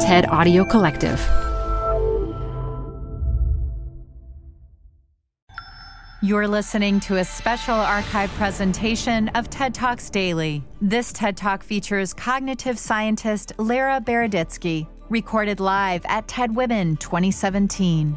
TED Audio Collective. You're listening to a special archive presentation of TED Talks Daily. This TED Talk features cognitive scientist Lera Boroditsky, recorded live at TED Women 2017.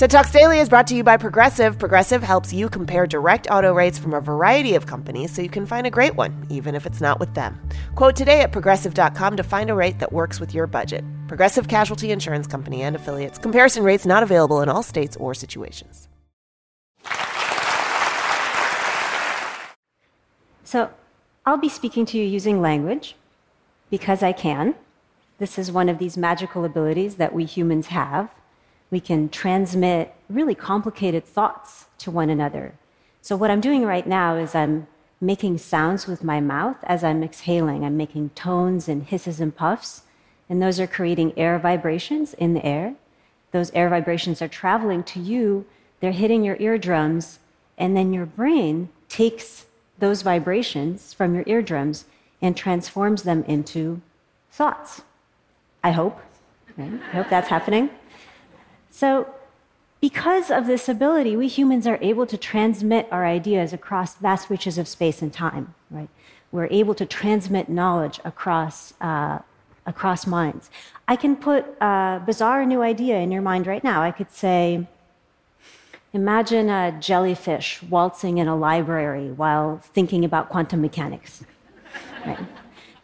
TED Talks Daily is brought to you by Progressive. Progressive helps you compare direct auto rates from a variety of companies so you can find a great one, even if it's not with them. Quote today at progressive.com to find a rate that works with your budget. Progressive Casualty Insurance Company and affiliates. Comparison rates not available in all states or situations. So, I'll be speaking to you using language because I can. This is one of these magical abilities that we humans have we can transmit really complicated thoughts to one another. So, what I'm doing right now is I'm making sounds with my mouth as I'm exhaling. I'm making tones and hisses and puffs, and those are creating air vibrations in the air. Those air vibrations are traveling to you, they're hitting your eardrums, and then your brain takes those vibrations from your eardrums and transforms them into thoughts. I hope. Right? I hope that's happening. So, because of this ability, we humans are able to transmit our ideas across vast reaches of space and time, right? We're able to transmit knowledge across, uh, across minds. I can put a bizarre new idea in your mind right now. I could say, imagine a jellyfish waltzing in a library while thinking about quantum mechanics. Right?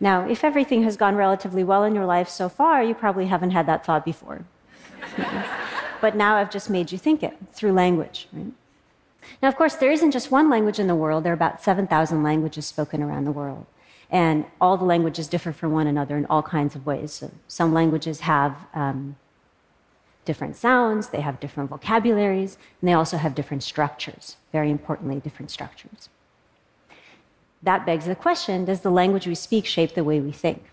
Now, if everything has gone relatively well in your life so far, you probably haven't had that thought before but now I've just made you think it through language. Right? Now, of course, there isn't just one language in the world. There are about 7,000 languages spoken around the world. And all the languages differ from one another in all kinds of ways. So some languages have um, different sounds, they have different vocabularies, and they also have different structures, very importantly, different structures. That begs the question does the language we speak shape the way we think?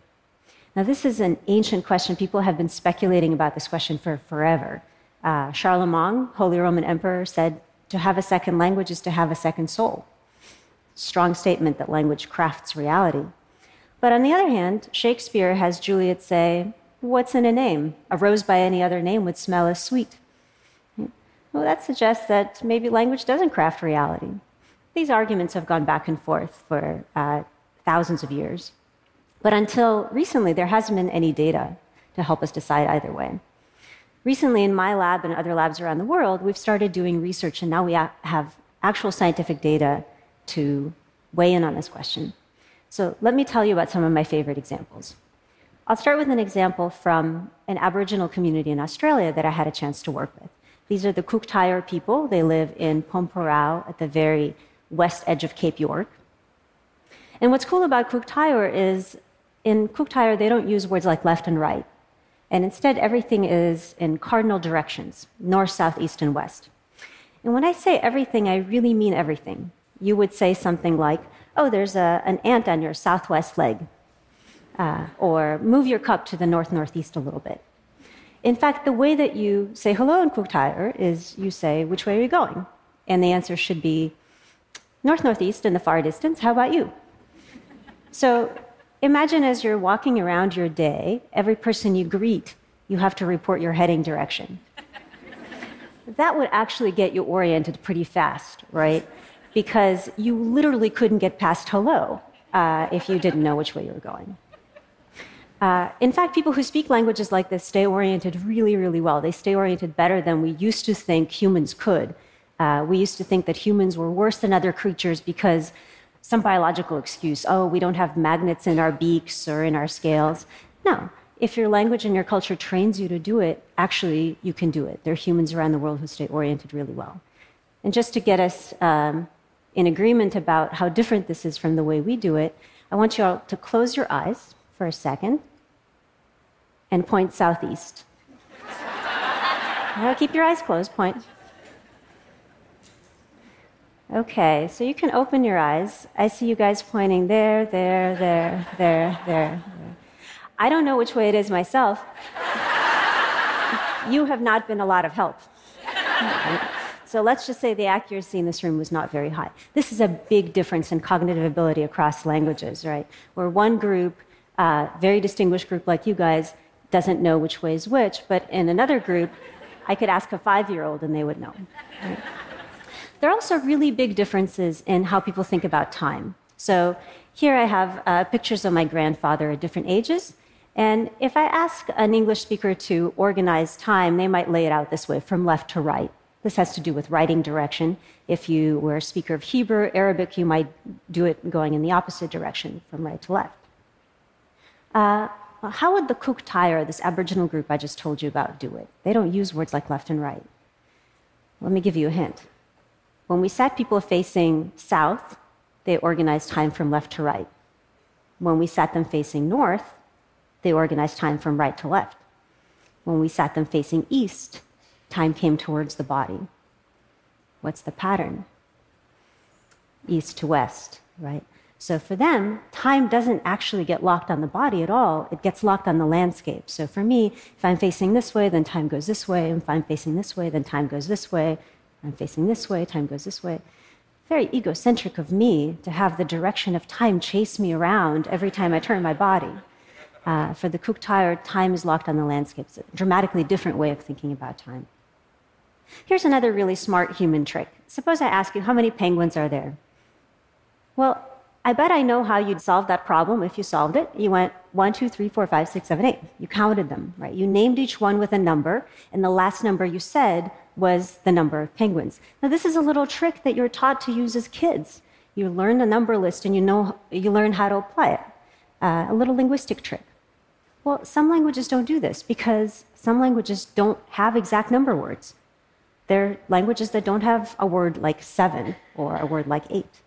Now, this is an ancient question. People have been speculating about this question for forever. Uh, Charlemagne, Holy Roman Emperor, said to have a second language is to have a second soul. Strong statement that language crafts reality. But on the other hand, Shakespeare has Juliet say, What's in a name? A rose by any other name would smell as sweet. Well, that suggests that maybe language doesn't craft reality. These arguments have gone back and forth for uh, thousands of years. But until recently, there hasn't been any data to help us decide either way. Recently, in my lab and other labs around the world, we've started doing research, and now we have actual scientific data to weigh in on this question. So, let me tell you about some of my favorite examples. I'll start with an example from an Aboriginal community in Australia that I had a chance to work with. These are the Kuuk Thaayorre people. They live in Pormpuraaw at the very west edge of Cape York. And what's cool about Kuuk Thaayorre is in Kuuk Thaayorre, they don't use words like left and right. And instead, everything is in cardinal directions north, south, east, and west. And when I say everything, I really mean everything. You would say something like, oh, there's a, an ant on your southwest leg. Uh, or move your cup to the north northeast a little bit. In fact, the way that you say hello in Kuuk Thaayorre is you say, which way are you going? And the answer should be north northeast in the far distance. How about you? So Imagine as you're walking around your day, every person you greet, you have to report your heading direction. that would actually get you oriented pretty fast, right? Because you literally couldn't get past hello uh, if you didn't know which way you were going. Uh, in fact, people who speak languages like this stay oriented really, really well. They stay oriented better than we used to think humans could. Uh, we used to think that humans were worse than other creatures because some biological excuse oh, we don't have magnets in our beaks or in our scales. No. If your language and your culture trains you to do it, actually, you can do it. There are humans around the world who stay oriented really well. And just to get us um, in agreement about how different this is from the way we do it, I want you all to close your eyes for a second and point southeast. now keep your eyes closed, point. Okay, so you can open your eyes. I see you guys pointing there, there, there, there, there. I don't know which way it is myself. you have not been a lot of help. So let's just say the accuracy in this room was not very high. This is a big difference in cognitive ability across languages, right? Where one group, uh, very distinguished group like you guys, doesn't know which way is which, but in another group, I could ask a five year old and they would know. Right? There are also really big differences in how people think about time. So here I have uh, pictures of my grandfather at different ages. And if I ask an English speaker to organize time, they might lay it out this way from left to right. This has to do with writing direction. If you were a speaker of Hebrew, Arabic, you might do it going in the opposite direction, from right to left. Uh, how would the Kuuk-Thaayorre, this Aboriginal group I just told you about, do it? They don't use words like left and right. Let me give you a hint. When we sat people facing south, they organized time from left to right. When we sat them facing north, they organized time from right to left. When we sat them facing east, time came towards the body. What's the pattern? East to west, right? So for them, time doesn't actually get locked on the body at all. It gets locked on the landscape. So for me, if I'm facing this way, then time goes this way. If I'm facing this way, then time goes this way. I'm facing this way, time goes this way. Very egocentric of me to have the direction of time chase me around every time I turn my body. Uh, for the Kuuk-Thaayorre, time is locked on the landscape. It's a dramatically different way of thinking about time. Here's another really smart human trick. Suppose I ask you, how many penguins are there? Well, I bet I know how you'd solve that problem if you solved it. You went one, two, three, four, five, six, seven, eight. You counted them, right? You named each one with a number, and the last number you said was the number of penguins. Now, this is a little trick that you're taught to use as kids. You learn a number list and you know you learn how to apply it. Uh, a little linguistic trick. Well, some languages don't do this because some languages don't have exact number words. They're languages that don't have a word like seven or a word like eight.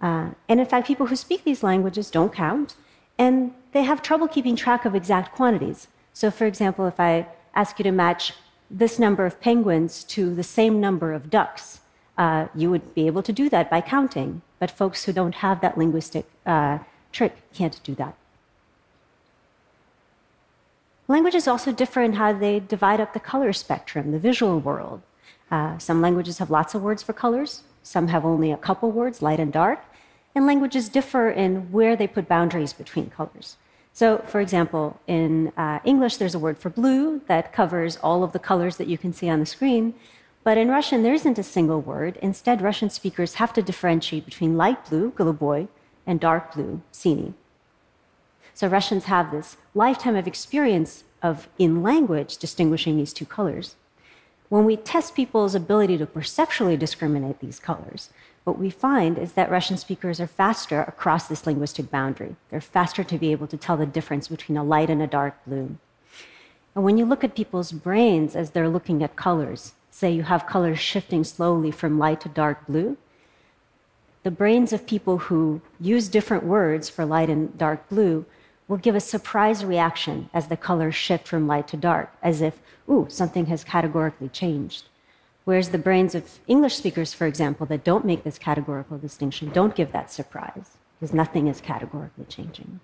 Uh, and in fact, people who speak these languages don't count, and they have trouble keeping track of exact quantities. So, for example, if I ask you to match this number of penguins to the same number of ducks, uh, you would be able to do that by counting. But folks who don't have that linguistic uh, trick can't do that. Languages also differ in how they divide up the color spectrum, the visual world. Uh, some languages have lots of words for colors, some have only a couple words, light and dark, and languages differ in where they put boundaries between colors. So, for example, in uh, English, there's a word for blue that covers all of the colors that you can see on the screen. But in Russian, there isn't a single word. Instead, Russian speakers have to differentiate between light blue, голубой, and dark blue, синий. So Russians have this lifetime of experience of, in language, distinguishing these two colors. When we test people's ability to perceptually discriminate these colors, what we find is that Russian speakers are faster across this linguistic boundary. They're faster to be able to tell the difference between a light and a dark blue. And when you look at people's brains as they're looking at colors, say you have colors shifting slowly from light to dark blue, the brains of people who use different words for light and dark blue will give a surprise reaction as the colors shift from light to dark, as if, ooh, something has categorically changed. Whereas the brains of English speakers, for example, that don't make this categorical distinction, don't give that surprise, because nothing is categorically changing.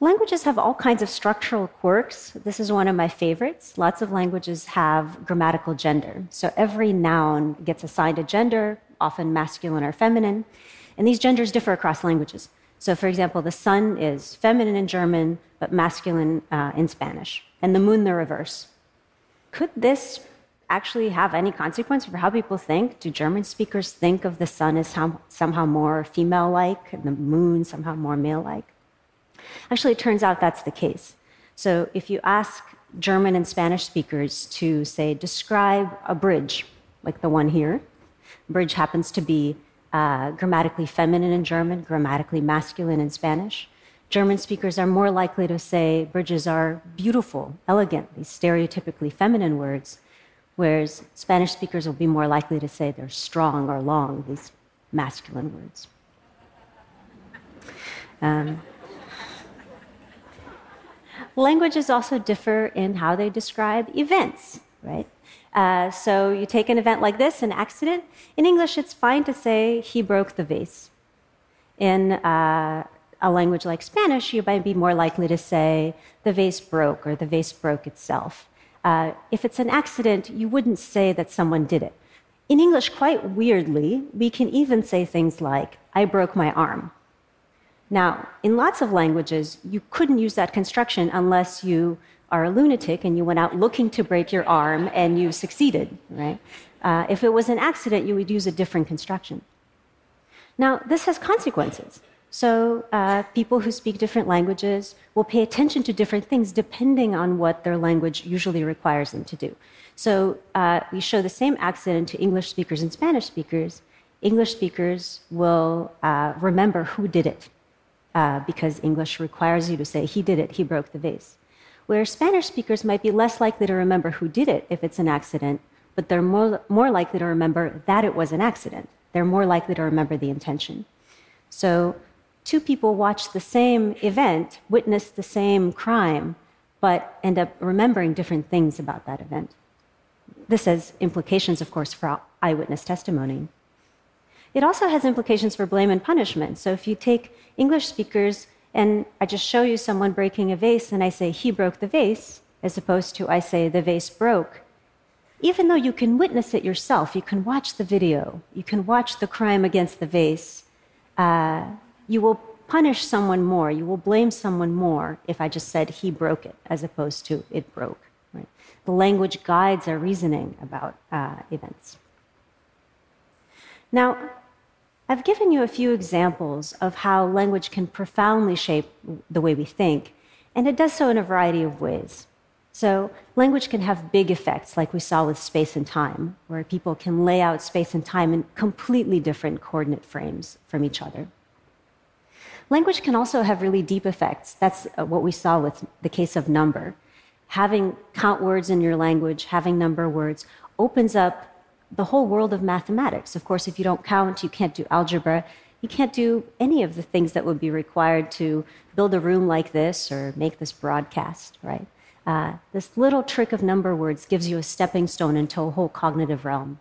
Languages have all kinds of structural quirks. This is one of my favorites. Lots of languages have grammatical gender. So every noun gets assigned a gender, often masculine or feminine, and these genders differ across languages. So, for example, the sun is feminine in German, but masculine uh, in Spanish, and the moon the reverse. Could this actually have any consequence for how people think? Do German speakers think of the sun as somehow more female like, and the moon somehow more male like? Actually, it turns out that's the case. So, if you ask German and Spanish speakers to, say, describe a bridge, like the one here, bridge happens to be uh, grammatically feminine in German, grammatically masculine in Spanish. German speakers are more likely to say bridges are beautiful, elegant, these stereotypically feminine words, whereas Spanish speakers will be more likely to say they're strong or long, these masculine words. Um, languages also differ in how they describe events, right? Uh, so you take an event like this, an accident. In English, it's fine to say he broke the vase. In uh, a language like Spanish, you might be more likely to say the vase broke or the vase broke itself. Uh, if it's an accident, you wouldn't say that someone did it. In English, quite weirdly, we can even say things like, I broke my arm. Now, in lots of languages, you couldn't use that construction unless you are a lunatic and you went out looking to break your arm and you succeeded, right? Uh, if it was an accident, you would use a different construction. Now, this has consequences. So, uh, people who speak different languages will pay attention to different things depending on what their language usually requires them to do. So, uh, we show the same accident to English speakers and Spanish speakers. English speakers will uh, remember who did it uh, because English requires you to say, he did it, he broke the vase. Where Spanish speakers might be less likely to remember who did it if it's an accident, but they're more, more likely to remember that it was an accident. They're more likely to remember the intention. So, two people watch the same event, witness the same crime, but end up remembering different things about that event. This has implications, of course, for eyewitness testimony. It also has implications for blame and punishment. So if you take English speakers and I just show you someone breaking a vase and I say, he broke the vase, as opposed to I say, the vase broke, even though you can witness it yourself, you can watch the video, you can watch the crime against the vase, uh, you will punish someone more, you will blame someone more if I just said he broke it as opposed to it broke. Right? The language guides our reasoning about uh, events. Now, I've given you a few examples of how language can profoundly shape the way we think, and it does so in a variety of ways. So, language can have big effects, like we saw with space and time, where people can lay out space and time in completely different coordinate frames from each other. Language can also have really deep effects. That's uh, what we saw with the case of number. Having count words in your language, having number words, opens up the whole world of mathematics. Of course, if you don't count, you can't do algebra. You can't do any of the things that would be required to build a room like this or make this broadcast, right? Uh, this little trick of number words gives you a stepping stone into a whole cognitive realm.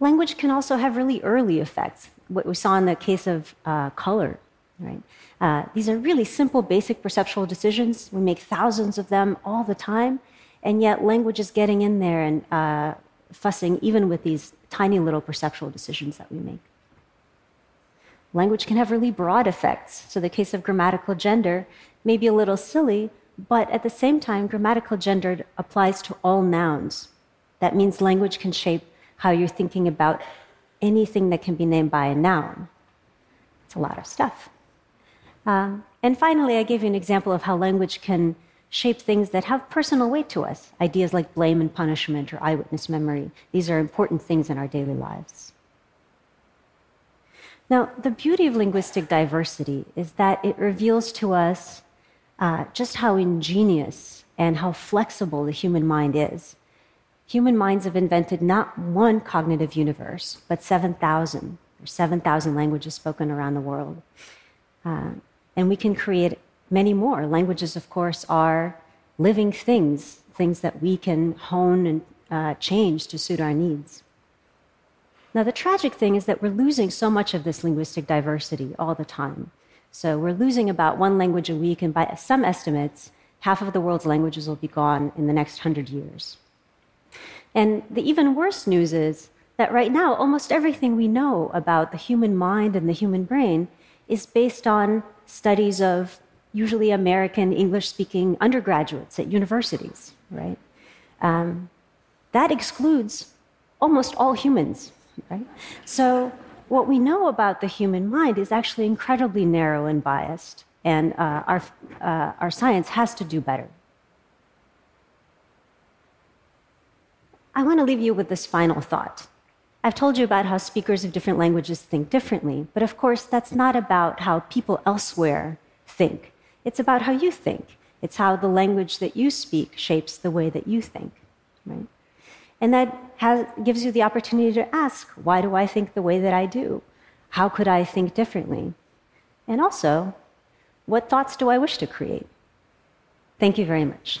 Language can also have really early effects what we saw in the case of uh, color, right? Uh, these are really simple, basic perceptual decisions. We make thousands of them all the time, and yet language is getting in there and uh, fussing even with these tiny little perceptual decisions that we make. Language can have really broad effects. So, the case of grammatical gender may be a little silly, but at the same time, grammatical gender applies to all nouns. That means language can shape how you're thinking about anything that can be named by a noun. It's a lot of stuff. Um, and finally, I gave you an example of how language can shape things that have personal weight to us. Ideas like blame and punishment or eyewitness memory. These are important things in our daily lives. Now, the beauty of linguistic diversity is that it reveals to us uh, just how ingenious and how flexible the human mind is human minds have invented not one cognitive universe, but 7,000 or 7,000 languages spoken around the world. Uh, and we can create many more. Languages, of course, are living things, things that we can hone and uh, change to suit our needs. Now, the tragic thing is that we're losing so much of this linguistic diversity all the time. So, we're losing about one language a week, and by some estimates, half of the world's languages will be gone in the next hundred years. And the even worse news is that right now, almost everything we know about the human mind and the human brain is based on studies of usually American English speaking undergraduates at universities, right? Um, that excludes almost all humans, right? So, what we know about the human mind is actually incredibly narrow and biased, and uh, our, uh, our science has to do better. I want to leave you with this final thought. I've told you about how speakers of different languages think differently, but of course, that's not about how people elsewhere think. It's about how you think. It's how the language that you speak shapes the way that you think, right? And that has, gives you the opportunity to ask, why do I think the way that I do? How could I think differently? And also, what thoughts do I wish to create? Thank you very much.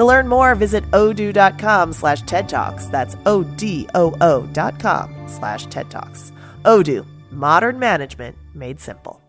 To learn more, visit odoo.com slash TED Talks. That's O-D-O-O dot com slash TED Talks. Odoo, modern management made simple.